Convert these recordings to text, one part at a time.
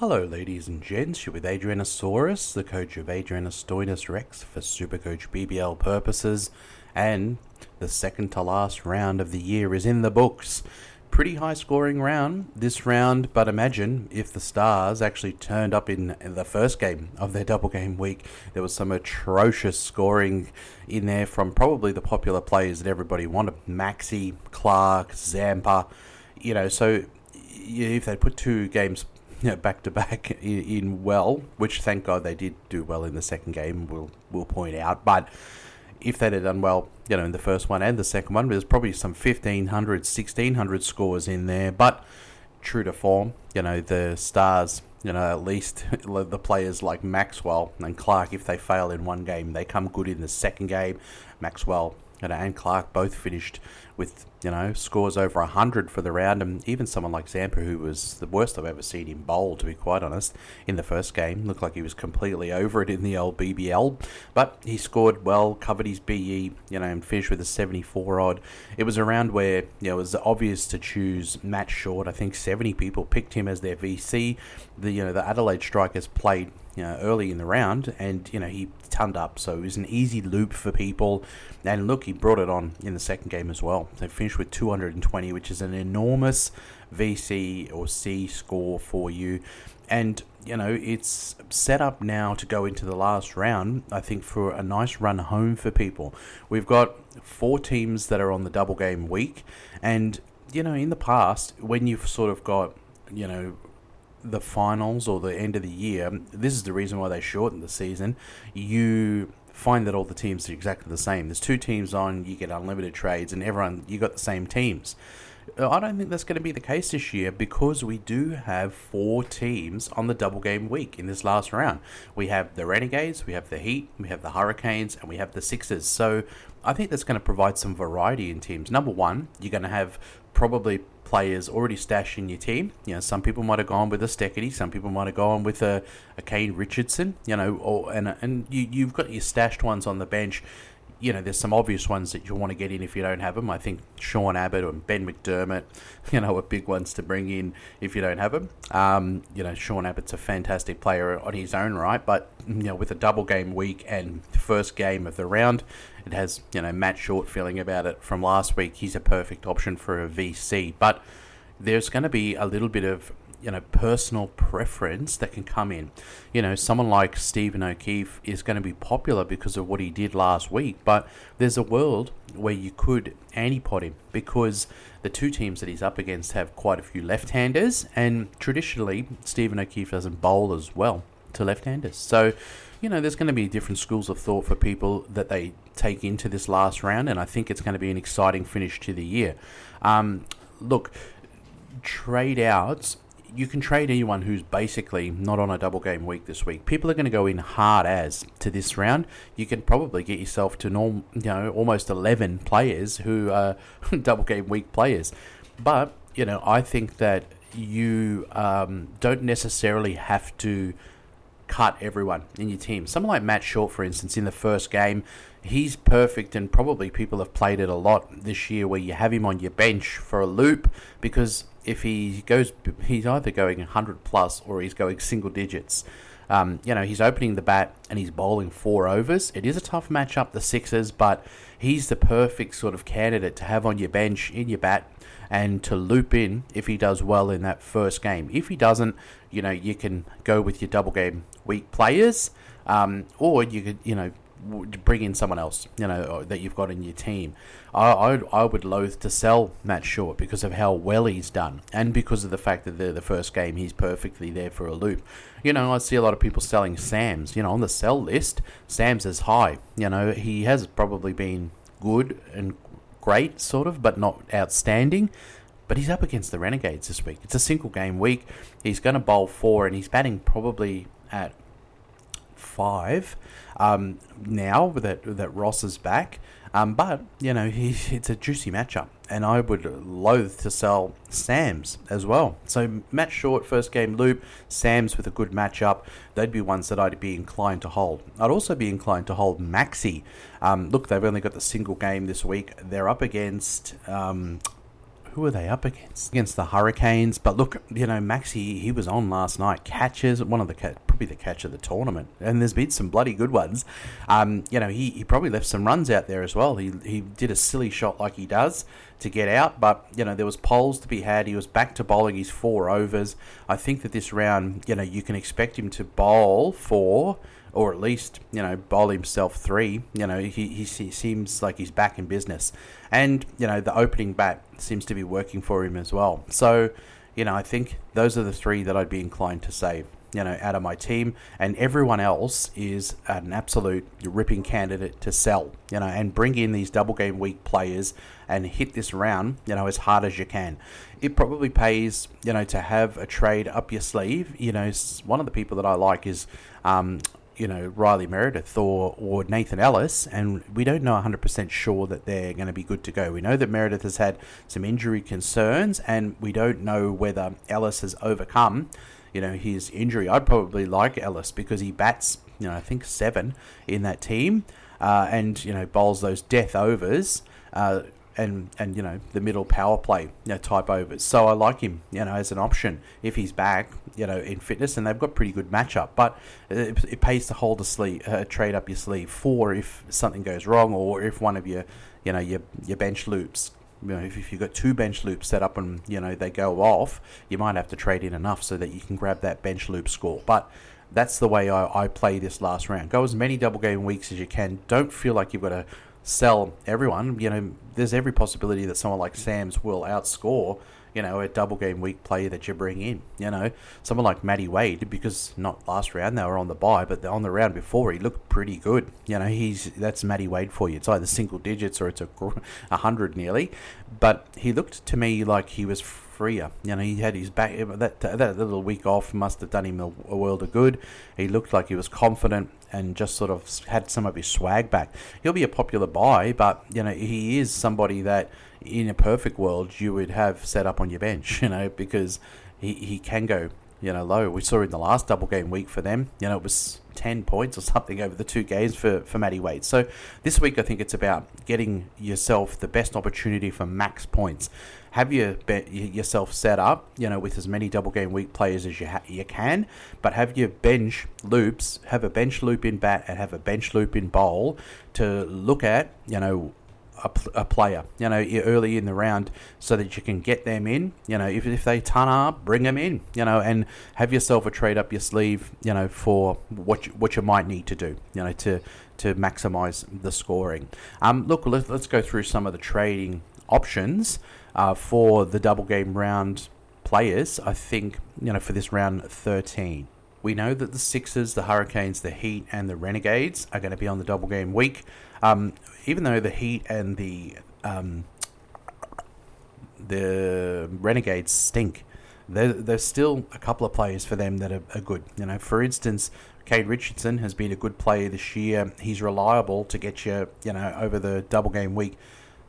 Hello, ladies and gents. You're with Adrianasaurus, the coach of Adrianostoinus Rex for Supercoach BBL purposes, and the second to last round of the year is in the books. Pretty high scoring round this round, but imagine if the Stars actually turned up in the first game of their double game week. There was some atrocious scoring in there from probably the popular players that everybody wanted Maxi, Clarke, Zampa. You know, so if they put two games back to back in well, which thank God they did do well in the second game. We'll we'll point out, but if they'd have done well, you know, in the first one and the second one, there's probably some 1500, 1600 scores in there. But true to form, you know, the Stars, you know, at least the players like Maxwell and Clarke, if they fail in one game, they come good in the second game. Maxwell you know, and Clarke both finished with you know scores over hundred for the round, and even someone like Zampa, who was the worst I've ever seen him bowl, to be quite honest, in the first game, looked like he was completely over it in the old BBL. But he scored well, covered his BE, you know, and finished with a seventy-four odd. It was a round where you know it was obvious to choose Matt Short. I think seventy people picked him as their VC. The you know the Adelaide Strikers played you know, early in the round, and you know he turned up, so it was an easy loop for people. And look, he brought it on in the second game as well. They finished with 220, which is an enormous VC or C score for you. And you know it's set up now to go into the last round. I think for a nice run home for people. We've got four teams that are on the double game week, and you know in the past when you've sort of got you know the finals or the end of the year, this is the reason why they shortened the season. You find that all the teams are exactly the same. There's two teams on, you get unlimited trades, and everyone you got the same teams. Uh, I don't think that's going to be the case this year because we do have four teams on the double game week in this last round. We have the Renegades, we have the Heat, we have the Hurricanes, and we have the Sixers. So I think that's going to provide some variety in teams. Number one, you're going to have probably players already stashed in your team. You know, some people might have gone with a Steketee, some people might have gone with a, a Kane Richardson. You know, or and and you you've got your stashed ones on the bench. You know, there's some obvious ones that you want to get in if you don't have them. I think Sean Abbott and Ben McDermott, you know, are big ones to bring in if you don't have them. Um, you know, Sean Abbott's a fantastic player on his own right, but you know, with a double game week and first game of the round, it has, you know, Matt Short feeling about it from last week. He's a perfect option for a VC, but there's going to be a little bit of you know personal preference that can come in. You know, someone like Stephen O'Keefe is going to be popular because of what he did last week, but there's a world where you could antipod him because the two teams that he's up against have quite a few left-handers, and traditionally Stephen O'Keefe doesn't bowl as well to left-handers. So you know, there's going to be different schools of thought for people that they take into this last round, and I think it's going to be an exciting finish to the year. Um, look, trade outs. You can trade anyone who's basically not on a double game week this week. People are going to go in hard as to this round. You can probably get yourself to norm, you know, almost eleven players who are double game week players. But you know, I think that you um, don't necessarily have to cut everyone in your team. Someone like Matt Short, for instance, in the first game, he's perfect, and probably people have played it a lot this year where you have him on your bench for a loop because if he goes, he's either going 100 plus or he's going single digits. Um, you know, he's opening the bat and he's bowling four overs. It is a tough matchup, the Sixers, but he's the perfect sort of candidate to have on your bench in your bat and to loop in if he does well in that first game. If he doesn't, you know, you can go with your double game week players, um, or you could, you know, bring in someone else, you know, that you've got in your team. I, I, I, would loathe to sell Matt Short because of how well he's done, and because of the fact that the the first game he's perfectly there for a loop. You know, I see a lot of people selling Sams. You know, on the sell list, Sams is high. You know, he has probably been good and great, sort of, but not outstanding. But he's up against the Renegades this week. It's a single game week. He's going to bowl four, and he's batting probably at five um, now that that Ross is back. Um, but you know, he, it's a juicy matchup, and I would loathe to sell Sams as well. So Matt Short first game loop, Sams with a good matchup. They'd be ones that I'd be inclined to hold. I'd also be inclined to hold Maxi. Um, look, they've only got the single game this week. They're up against um, who are they up against? Against the Hurricanes. But look, you know, Maxi, he was on last night. Catches, one of the probably the catch of the tournament, and there's been some bloody good ones. Um, you know, he, he probably left some runs out there as well. He he did a silly shot like he does to get out, but you know there was poles to be had. He was back to bowling his four overs. I think that this round, you know, you can expect him to bowl four or at least you know bowl himself three. You know he, he, seems like he's back in business, and you know the opening bat seems to be working for him as well. So you know I think those are the three that I'd be inclined to save. You know, out of my team, and everyone else is an absolute ripping candidate to sell. You know, and bring in these double game week players and hit this round. You know, as hard as you can. It probably pays. You know, to have a trade up your sleeve. You know, one of the people that I like is um, you know Riley Meredith or or Nathan Ellis, and we don't know 100% sure that they're going to be good to go. We know that Meredith has had some injury concerns, and we don't know whether Ellis has overcome, you know, his injury. I'd probably like Ellis because he bats, you know, I think seven in that team, uh, and you know bowls those death overs. Uh, and and you know the middle power play you know, type overs. So I like him, you know, as an option if he's back, you know, in fitness, and they've got pretty good matchup. But it, it pays to hold a sleeve, uh, trade up your sleeve for if something goes wrong, or if one of your, you know, your your bench loops. You know, if, if you've got two bench loops set up and you know they go off, you might have to trade in enough so that you can grab that bench loop score. But that's the way I, I play this last round. Go as many double game weeks as you can. Don't feel like you've got to sell everyone. You know, there's every possibility that someone like Sams will outscore, you know, a double game week player that you bring in. You know, someone like Matty Wade, because not last round they were on the buy, but on the round before he looked pretty good. You know, he's that's Matty Wade for you. It's either single digits or it's a, a hundred nearly, but he looked to me like he was freer. You know, he had his back. Eh, that that little week off must have done him a, a world of good. He looked like he was confident and just sort of had some of his swag back. He'll be a popular buy, but you know he is somebody that in a perfect world you would have set up on your bench. You know because he he can go you know low. We saw in the last double game week for them. You know it was ten points or something over the two games for for Matty Wade. So this week I think it's about getting yourself the best opportunity for max points have your yourself set up, you know, with as many double game week players as you ha- you can, but have your bench loops, have a bench loop in bat and have a bench loop in bowl to look at, you know, a, a, player, you know, early in the round so that you can get them in. You know, if, if they turn up, bring them in, you know, and have yourself a trade up your sleeve, you know, for what you, what you might need to do, you know, to to maximize the scoring. Um, look, let's, let's go through some of the trading options uh, for the double game round players, I think, you know, for this round 13. We know that the Sixers, the Hurricanes, the Heat, and the Renegades are going to be on the double game week. Um, even though the Heat and the um, the Renegades stink, there's still a couple of players for them that are, are good. You know, for instance, Kane Richardson has been a good player this year. He's reliable to get you, you know, over the double game week.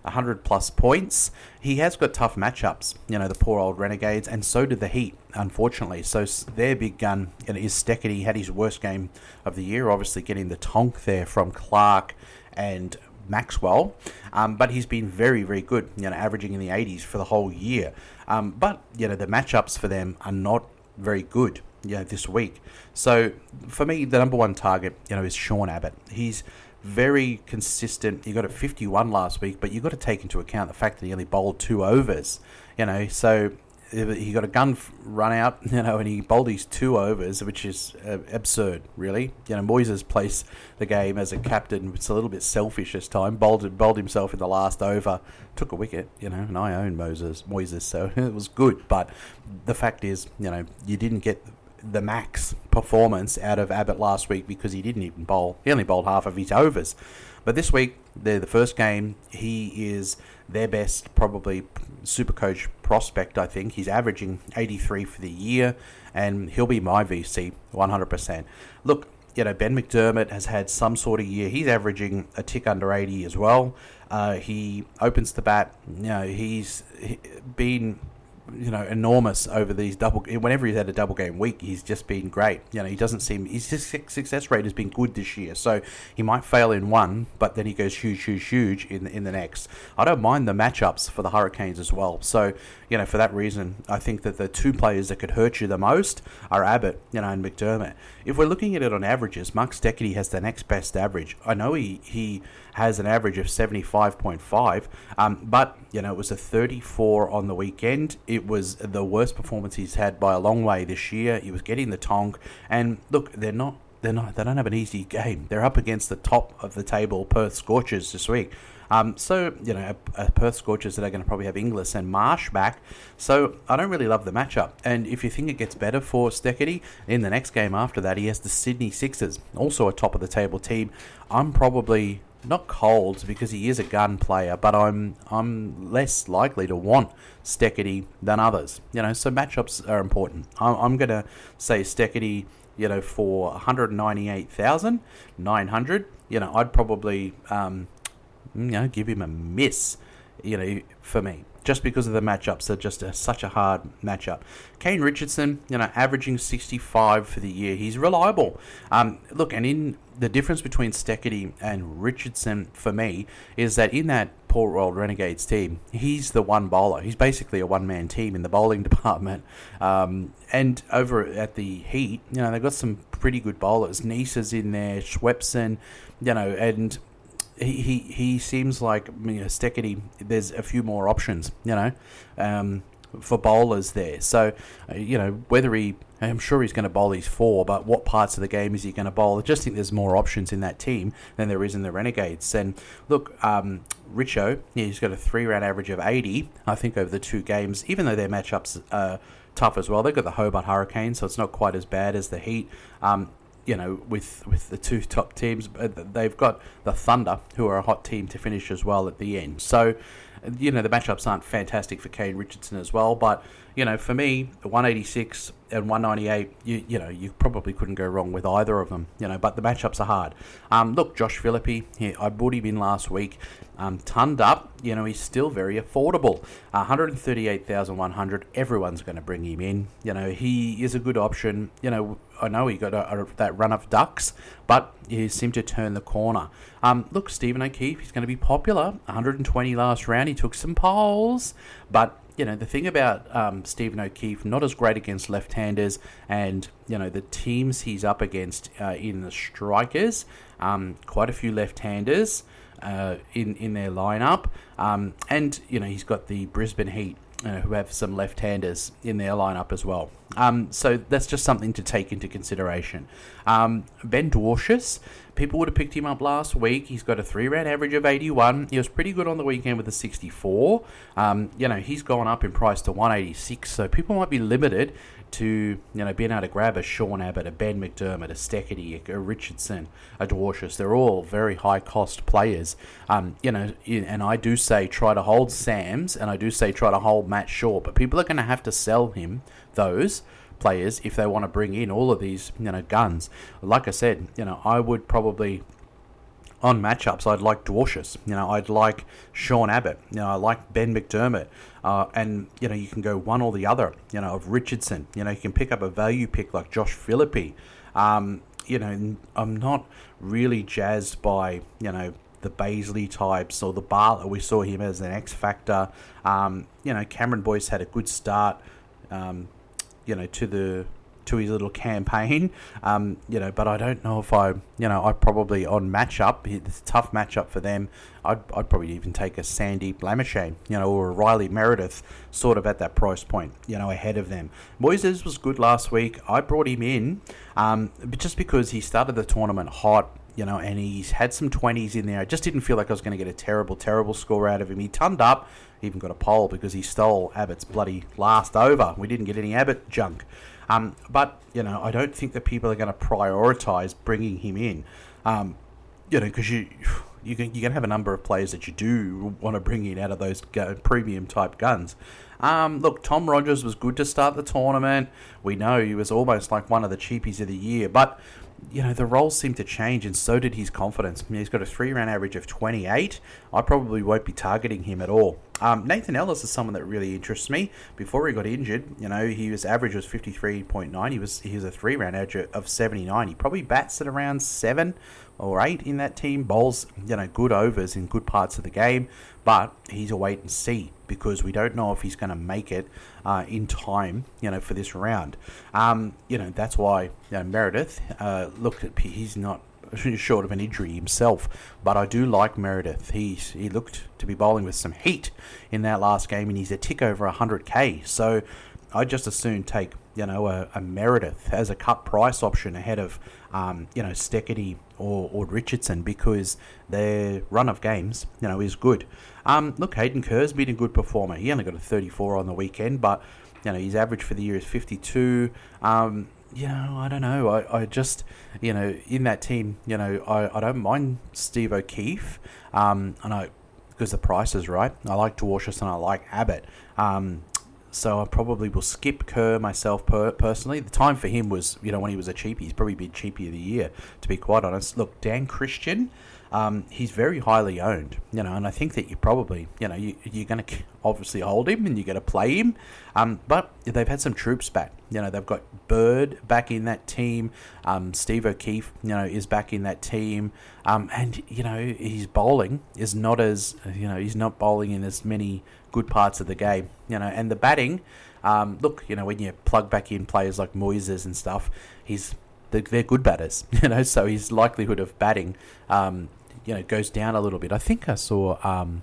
100 plus points. He has got tough matchups, you know, the poor old Renegades, and so did the Heat, unfortunately. So their big gun is Steckett. He had his worst game of the year, obviously getting the tonk there from Clarke and Maxwell. Um, but he's been very, very good, you know, averaging in the 80s for the whole year. Um, but, you know, the matchups for them are not very good, you know, this week. So for me, the number one target, you know, is Sean Abbott. He's very consistent. He got a 51 last week, but you've got to take into account the fact that he only bowled two overs. You know, so he got a gun run out, you know, and he bowled his two overs, which is uh, absurd, really. You know, Moises plays the game as a captain. It's a little bit selfish this time. Bowled, bowled himself in the last over, took a wicket, you know, and I own Moses, Moises, so it was good. But the fact is, you know, you didn't get the max performance out of Abbott last week because he didn't even bowl. He only bowled half of his overs. But this week, the the first game, he is their best, probably super coach prospect, I think. He's averaging 83 for the year, and he'll be my VC 100%. Look, you know, Ben McDermott has had some sort of year. He's averaging a tick under 80 as well. Uh, he opens the bat. You know, he's been you know, enormous over these double. Whenever he's had a double game week, he's just been great. You know, he doesn't seem his success rate has been good this year. So he might fail in one, but then he goes huge, huge, huge in in the next. I don't mind the matchups for the Hurricanes as well. So you know, for that reason, I think that the two players that could hurt you the most are Abbott, you know, and McDermott. If we're looking at it on averages, Mark Steketee has the next best average. I know he he has an average of seventy five point five, um, but you know, it was a thirty four on the weekend. It was the worst performance he's had by a long way this year. He was getting the tonk, and look, they're not they're not they don't have an easy game. They're up against the top of the table Perth Scorchers this week. Um, so you know, a, Perth Scorchers that are going to probably have Inglis and Marsh back. So I don't really love the matchup. And if you think it gets better for Steketee in the next game after that, he has the Sydney Sixers, also a top of the table team. I'm probably not cold because he is a gun player, but I'm I'm less likely to want Steketee than others. You know, so matchups are important. I'm, I'm to say Steketee, you know, for 198,900. You know, I'd probably um, you know give him a miss. You know, for me just because of the matchups. They're just a, such a hard matchup. Kane Richardson, you know, averaging 65 for the year. He's reliable. Um, look, and in the difference between Steketee and Richardson for me is that in that poor old Renegades team, he's the one bowler. He's basically a one man team in the bowling department. Um, and over at the Heat, you know, they've got some pretty good bowlers. Neser's in there, Swepson, you know, and he, he, seems like you know, Steketee, there's a few more options, you know, um, for bowlers there. So, uh, you know, whether he, I'm sure he's going to bowl these four, but what parts of the game is he going to bowl? I just think there's more options in that team than there is in the Renegades. And look, um, Richo, he's got a three round average of 80, I think, over the two games, even though their matchups are tough as well. They've got the Hobart Hurricanes, so it's not quite as bad as the Heat. Um, you know, with with the two top teams, they've got the Thunder, who are a hot team to finish as well at the end. So, you know, the matchups aren't fantastic for Kane Richardson as well, but you know, for me, 186 and 198, you you know, you probably couldn't go wrong with either of them. You know, but the matchups are hard. Um, look, Josh Philippe, yeah, I brought him in last week, um, tonned up. You know, he's still very affordable. Uh, 138,100. Everyone's going to bring him in. You know, he is a good option. You know, I know he got a, a, that run of ducks, but he seemed to turn the corner. Um, look, Stephen O'Keefe, he's going to be popular. 120 last round. He took some poles, but you know, the thing about um, Stephen O'Keefe, not as great against left handers, and, you know, the teams he's up against uh, in the strikers, um, quite a few left handers uh, in, in their lineup. Um, and, you know, he's got the Brisbane Heat uh, who have some left-handers in their lineup as well. Um, so that's just something to take into consideration. Um, ben Dwarshuis, people would have picked him up last week. He's got a three-round average of 81. He was pretty good on the weekend with a 64. Um, you know, he's gone up in price to 186, so people might be limited to you know being able to grab a Sean Abbott, a Ben McDermott, a Steketee, a Richardson, a Dwarshuis. They're all very high cost players. Um, you know, and I do say try to hold Sams, and I do say try to hold Matt Short, but people are going to have to sell him those players if they want to bring in all of these you know guns. Like I said, you know I would probably on matchups, I'd like Dwarshuis. You know, I'd like Sean Abbott. You know, I like Ben McDermott. Uh, and, you know, you can go one or the other, you know, of Richardson. You know, you can pick up a value pick like Josh Philippe. Um, you know, I'm not really jazzed by, you know, the Bazley types or the Bartlett. We saw him as an X factor. Um, you know, Cameron Boyce had a good start, um, you know, to the to his little campaign. Um, you know, but I don't know if I, you know, I probably on matchup, it's a tough matchup for them. I'd, I'd probably even take a Sandeep Lamichhane, you know, or a Riley Meredith, sort of at that price point, you know, ahead of them. Moises was good last week. I brought him in, um, but just because he started the tournament hot you know, and he's had some 20s in there. I just didn't feel like I was going to get a terrible, terrible score out of him. He turned up, even got a pole because he stole Abbott's bloody last over. We didn't get any Abbott junk. Um, but you know, I don't think that people are going to prioritise bringing him in. Um, you know, because you you can you can have a number of players that you do want to bring in out of those premium type guns. Um, look, Tom Rogers was good to start the tournament. We know he was almost like one of the cheapies of the year, but you know, the roles seem to change, and so did his confidence. He's got a three round average of 28. I probably won't be targeting him at all. Um, Nathan Ellis is someone that really interests me. Before he got injured, you know, he was average was fifty three point nine. He was he was a three round average of seventy nine. He probably bats at around seven or eight in that team. Bowls, you know, good overs in good parts of the game, but he's a wait and see because we don't know if he's going to make it uh, in time, you know, for this round. Um, you know, that's why you know, Meredith. Uh, look, he's not short of an injury himself. But I do like Meredith. He he looked to be bowling with some heat in that last game, and he's a tick over 100k. So I'd just as soon take you know a, a Meredith as a cut price option ahead of um, you know Steketee or, or Richardson because their run of games you know is good. Um, look, Hayden Kerr's been a good performer. He only got a 34 on the weekend, but you know his average for the year is 52. Um, you know, I don't know. I, I just, you know, in that team, you know, I, I don't mind Steve O'Keefe. Um, I know because the price is right. I like Dwarshuis and I like Abbott. Um, so I probably will skip Kerr myself per- personally. The time for him was, you know, when he was a cheapie. He's probably been cheapie of the year, to be quite honest. Look, Dan Christian, um, he's very highly owned, you know, and I think that you probably, you know, you, you're going to obviously hold him and you're going to play him. Um, but they've had some troops back. You know, they've got Bird back in that team. Um, Steve O'Keefe, you know, is back in that team. Um, and, you know, his bowling is not as, you know, he's not bowling in as many good parts of the game, you know, and the batting. Um, look, you know, when you plug back in players like Moises and stuff, he's they're, good batters, you know, so his likelihood of batting um, you know goes down a little bit. I think I saw um,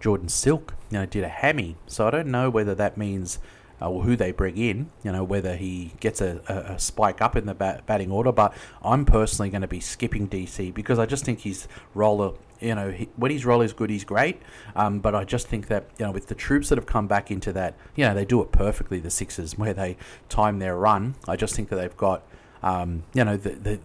Jordan Silk, you know, did a hammy. So I don't know whether that means uh, or who they bring in, you know, whether he gets a, a, a spike up in the bat, batting order. But I'm personally going to be skipping DC because I just think his roller, you know, he, when his role is good, he's great. Um, but I just think that, you know, with the troops that have come back into that, you know, they do it perfectly, the Sixers, where they time their run. I just think that they've got, um, you know, the, the,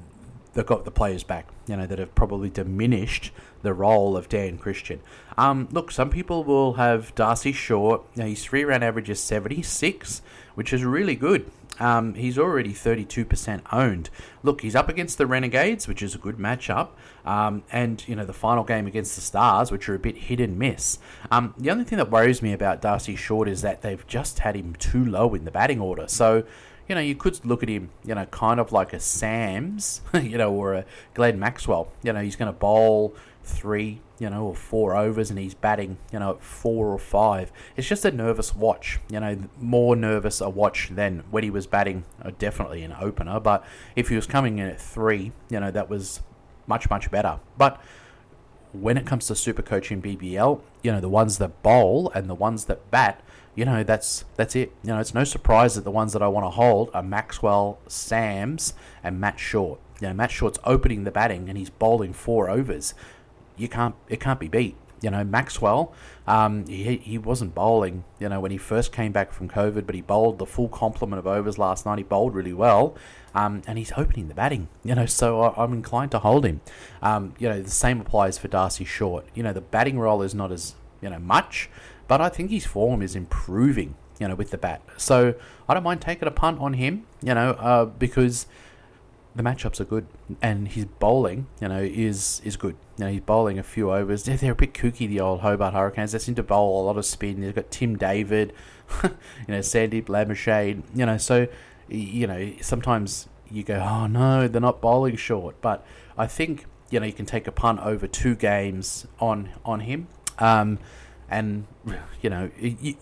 they've got the players back, you know, that have probably diminished the role of Dan Christian. Um, look, some people will have Darcy Short. Now, his three round average is 76, which is really good. Um, he's already 32% owned. Look, he's up against the Renegades, which is a good matchup, um, and you know the final game against the Stars, which are a bit hit and miss. Um, the only thing that worries me about Darcy Short is that they've just had him too low in the batting order. So you know, you could look at him, you know, kind of like a Sams, you know, or a Glenn Maxwell. You know, he's going to bowl three, you know, or four overs and he's batting, you know, at four or five. It's just a nervous watch, you know, more nervous a watch than when he was batting, uh, definitely an opener. But if he was coming in at three, you know, that was much, much better. But when it comes to super coaching BBL, you know, the ones that bowl and the ones that bat, you know, that's that's it. You know, it's no surprise that the ones that I want to hold are Maxwell, Sams, and Matt Short. You know, Matt Short's opening the batting and he's bowling four overs. You can't it can't be beat. You know, Maxwell, um, he, he wasn't bowling, you know, when he first came back from COVID, but he bowled the full complement of overs last night. He bowled really well, um, and he's opening the batting, you know, so I, am inclined to hold him. Um, you know, the same applies for Darcy Short. You know, the batting role is not as, you know, much, but I think his form is improving, you know, with the bat. So I don't mind taking a punt on him, you know, uh, because the matchups are good, and his bowling, you know, is is good. You know, he's bowling a few overs. They're, they're a bit kooky, the old Hobart Hurricanes. They seem to bowl a lot of spin. They've got Tim David, you know, Sandeep Lamichhane, you know, so you know sometimes you go, oh no, they're not bowling short. But I think you know you can take a punt over two games on on him, um, and you know. It,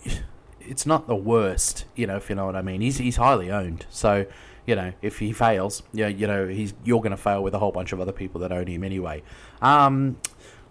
it's not the worst, you know, if you know what I mean. He's he's highly owned, so you know, if he fails, yeah, you know, he's you're going to fail with a whole bunch of other people that own him anyway. Um,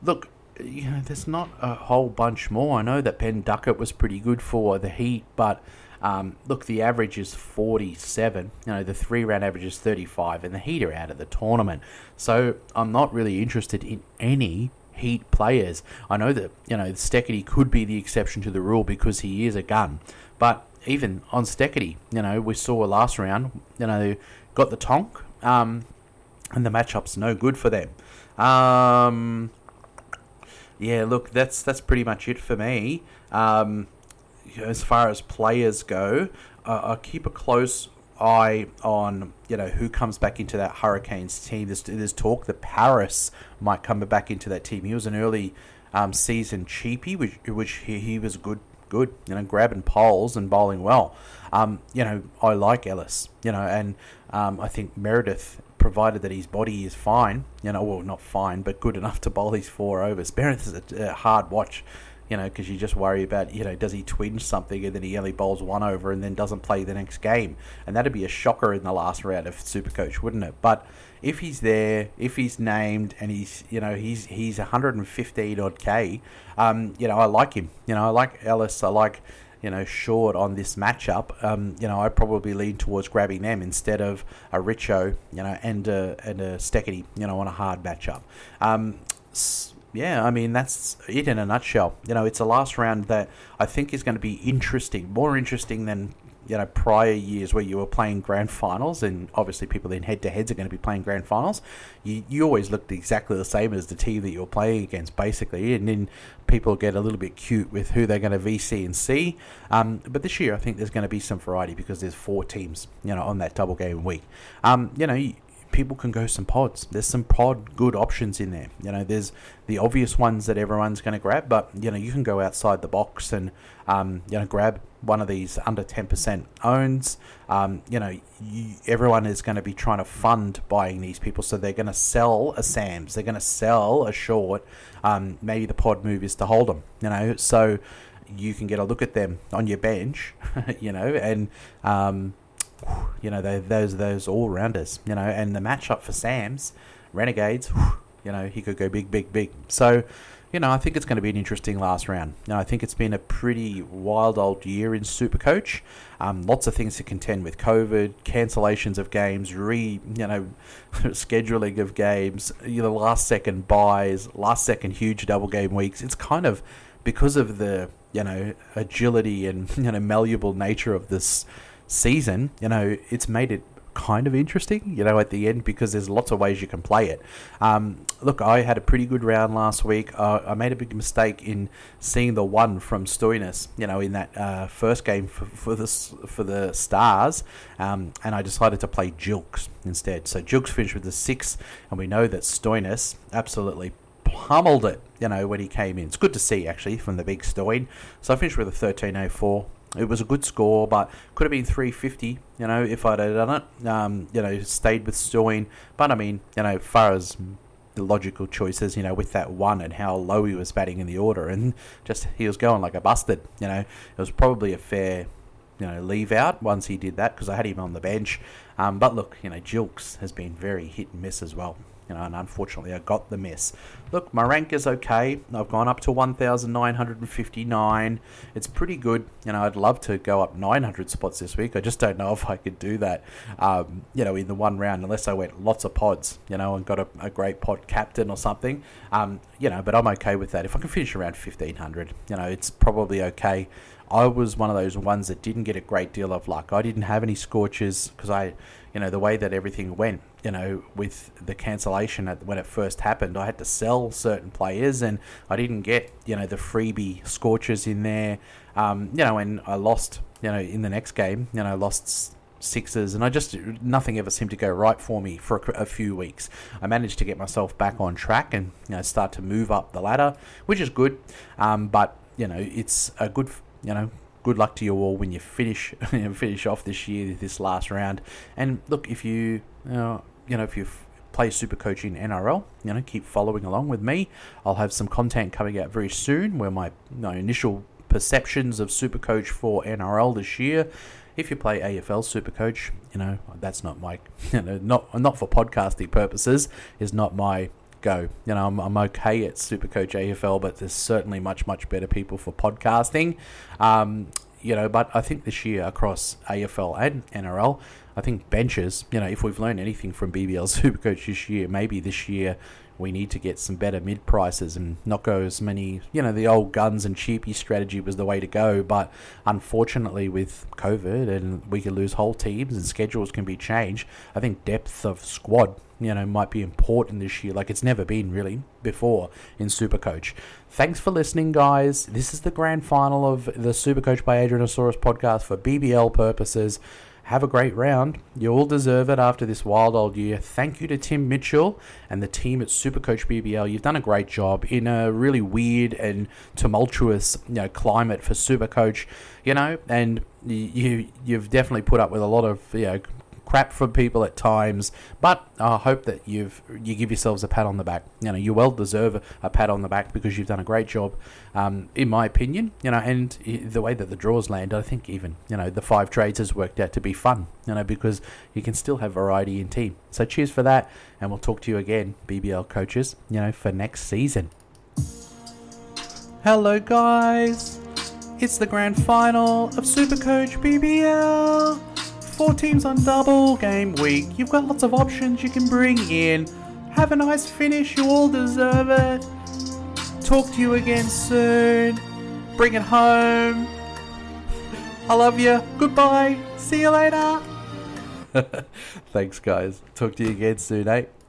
look, you know, there's not a whole bunch more. I know that Ben Duckett was pretty good for the Heat, but um, look, the average is 47. You know, the three round average is 35, and the Heat are out of the tournament. So I'm not really interested in any Heat players. I know that you know Steketee could be the exception to the rule because he is a gun, but even on Steketee, you know, we saw last round, you know, got the tonk, um, and the matchup's no good for them. Um, yeah, look, that's that's pretty much it for me. Um, as far as players go, uh, I keep a close eye on you know who comes back into that Hurricanes team. There's, there's talk that Paris might come back into that team. He was an early um, season cheapy, which which he, he was good good, you know, grabbing poles and bowling well. Um, you know, I like Ellis, you know, and um, I think Meredith, provided that his body is fine, you know, well, not fine, but good enough to bowl these four overs. Meredith is a, a hard watch you know, because you just worry about, you know, does he twinge something and then he only bowls one over and then doesn't play the next game? And that'd be a shocker in the last round of Supercoach, wouldn't it? But if he's there, if he's named and he's, you know, he's he's 115 odd K, um, you know, I like him. You know, I like Ellis. I like, you know, Short on this matchup. Um, you know, I probably lean towards grabbing them instead of a Richo, you know, and a, and a Steketee, you know, on a hard matchup. Um, yeah, I mean, that's it in a nutshell. You know, it's a last round that I think is going to be interesting, more interesting than, you know, prior years where you were playing grand finals, and obviously people in head to heads are going to be playing grand finals. You, you always looked exactly the same as the team that you're playing against, basically, and then people get a little bit cute with who they're going to VC and C. Um, but this year, I think there's going to be some variety because there's four teams, you know, on that double game week. Um, you know, people can go some pods. There's some pod good options in there. You know, there's the obvious ones that everyone's going to grab, but you know, you can go outside the box and um, you know grab one of these under 10% owns. Um, you know, you, everyone is going to be trying to fund buying these people, so they're going to sell a Sams, they're going to sell a short. Um, maybe the pod move is to hold them. You know, so you can get a look at them on your bench. you know, and um, you know, they, those those all rounders, you know, and the matchup for Sam's Renegades, you know, he could go big, big, big. So, you know, I think it's going to be an interesting last round. You know, I think it's been a pretty wild old year in Supercoach. Um, lots of things to contend with: COVID, cancellations of games, re, you know, scheduling of games, you know, last second buys, last second huge double game weeks. It's kind of because of the you know agility and you know malleable nature of this season, you know, it's made it kind of interesting, you know, at the end because there's lots of ways you can play it. Um, look, I had a pretty good round last week. Uh, I made a big mistake in seeing the one from Stoinis, you know, in that uh, first game for, for the for the Stars, um, and I decided to play Jilks instead. So Jilks finished with the six, and we know that Stoinis absolutely pummeled it, you know, when he came in. It's good to see actually from the big Stoin. So I finished with a 1304. It was a good score, but could have been 350, you know, if I'd have done it. Um, you know, stayed with Stoin. But I mean, you know, far as the logical choices, you know, with that one and how low he was batting in the order, and just he was going like a busted. You know, it was probably a fair, you know, leave out once he did that because I had him on the bench. Um, but look, you know, Jilks has been very hit and miss as well you know, and unfortunately I got the miss. Look, my rank is okay. I've gone up to 1,959. It's pretty good. You know, I'd love to go up 900 spots this week. I just don't know if I could do that, um, you know, in the one round, unless I went lots of pods, you know, and got a, a great pod captain or something. Um, you know, but I'm okay with that. If I can finish around 1,500, you know, it's probably okay. I was one of those ones that didn't get a great deal of luck. I didn't have any Scorchers because I, you know, the way that everything went, you know, with the cancellation at, when it first happened, I had to sell certain players, and I didn't get you know the freebie Scorchers in there. Um, you know, and I lost. You know, in the next game, you know, lost sixes, and I just nothing ever seemed to go right for me for a, a, few weeks. I managed to get myself back on track and you know start to move up the ladder, which is good. Um, but you know, it's a good you know good luck to you all when you finish finish off this year, this last round. And look, if you, uh, you know, if you play Super Coach in NRL, you know, keep following along with me. I'll have some content coming out very soon where my, my initial perceptions of Super Coach for NRL this year. If you play AFL Super Coach, you know, that's not my, you know, not not for podcasting purposes, is not my go. You know, I'm, I'm okay at Supercoach AFL, but there's certainly much, much better people for podcasting. Um, you know, but I think this year across AFL and NRL, I think benches, you know, if we've learned anything from BBL Supercoach this year, maybe this year we need to get some better mid prices and not go as many. You know, the old guns and cheapy strategy was the way to go, but unfortunately, with COVID and we could lose whole teams and schedules can be changed, I think depth of squad. You know, might be important this year, like it's never been really before in Supercoach. Thanks for listening, guys. This is the grand final of the Supercoach by Adrianasaurus podcast for BBL purposes. Have a great round. You all deserve it after this wild old year. Thank you to Tim Mitchell and the team at Supercoach BBL. You've done a great job in a really weird and tumultuous you know, climate for Supercoach, you know, and you you've definitely put up with a lot of you know crap from people at times, but I hope that you've you give yourselves a pat on the back. You know, you well deserve a, pat on the back because you've done a great job, um, in my opinion. You know, and the way that the draws land, I think even you know the five trades has worked out to be fun. You know, because you can still have variety in team. So cheers for that, and we'll talk to you again, BBL coaches. You know, for next season. Hello, guys. It's the grand final of Supercoach BBL four teams on double game week. You've got lots of options you can bring in. Have a nice finish, you all deserve it. Talk to you again soon. Bring it home. I love you. Goodbye. See you later. Thanks, guys. Talk to you again soon, eh?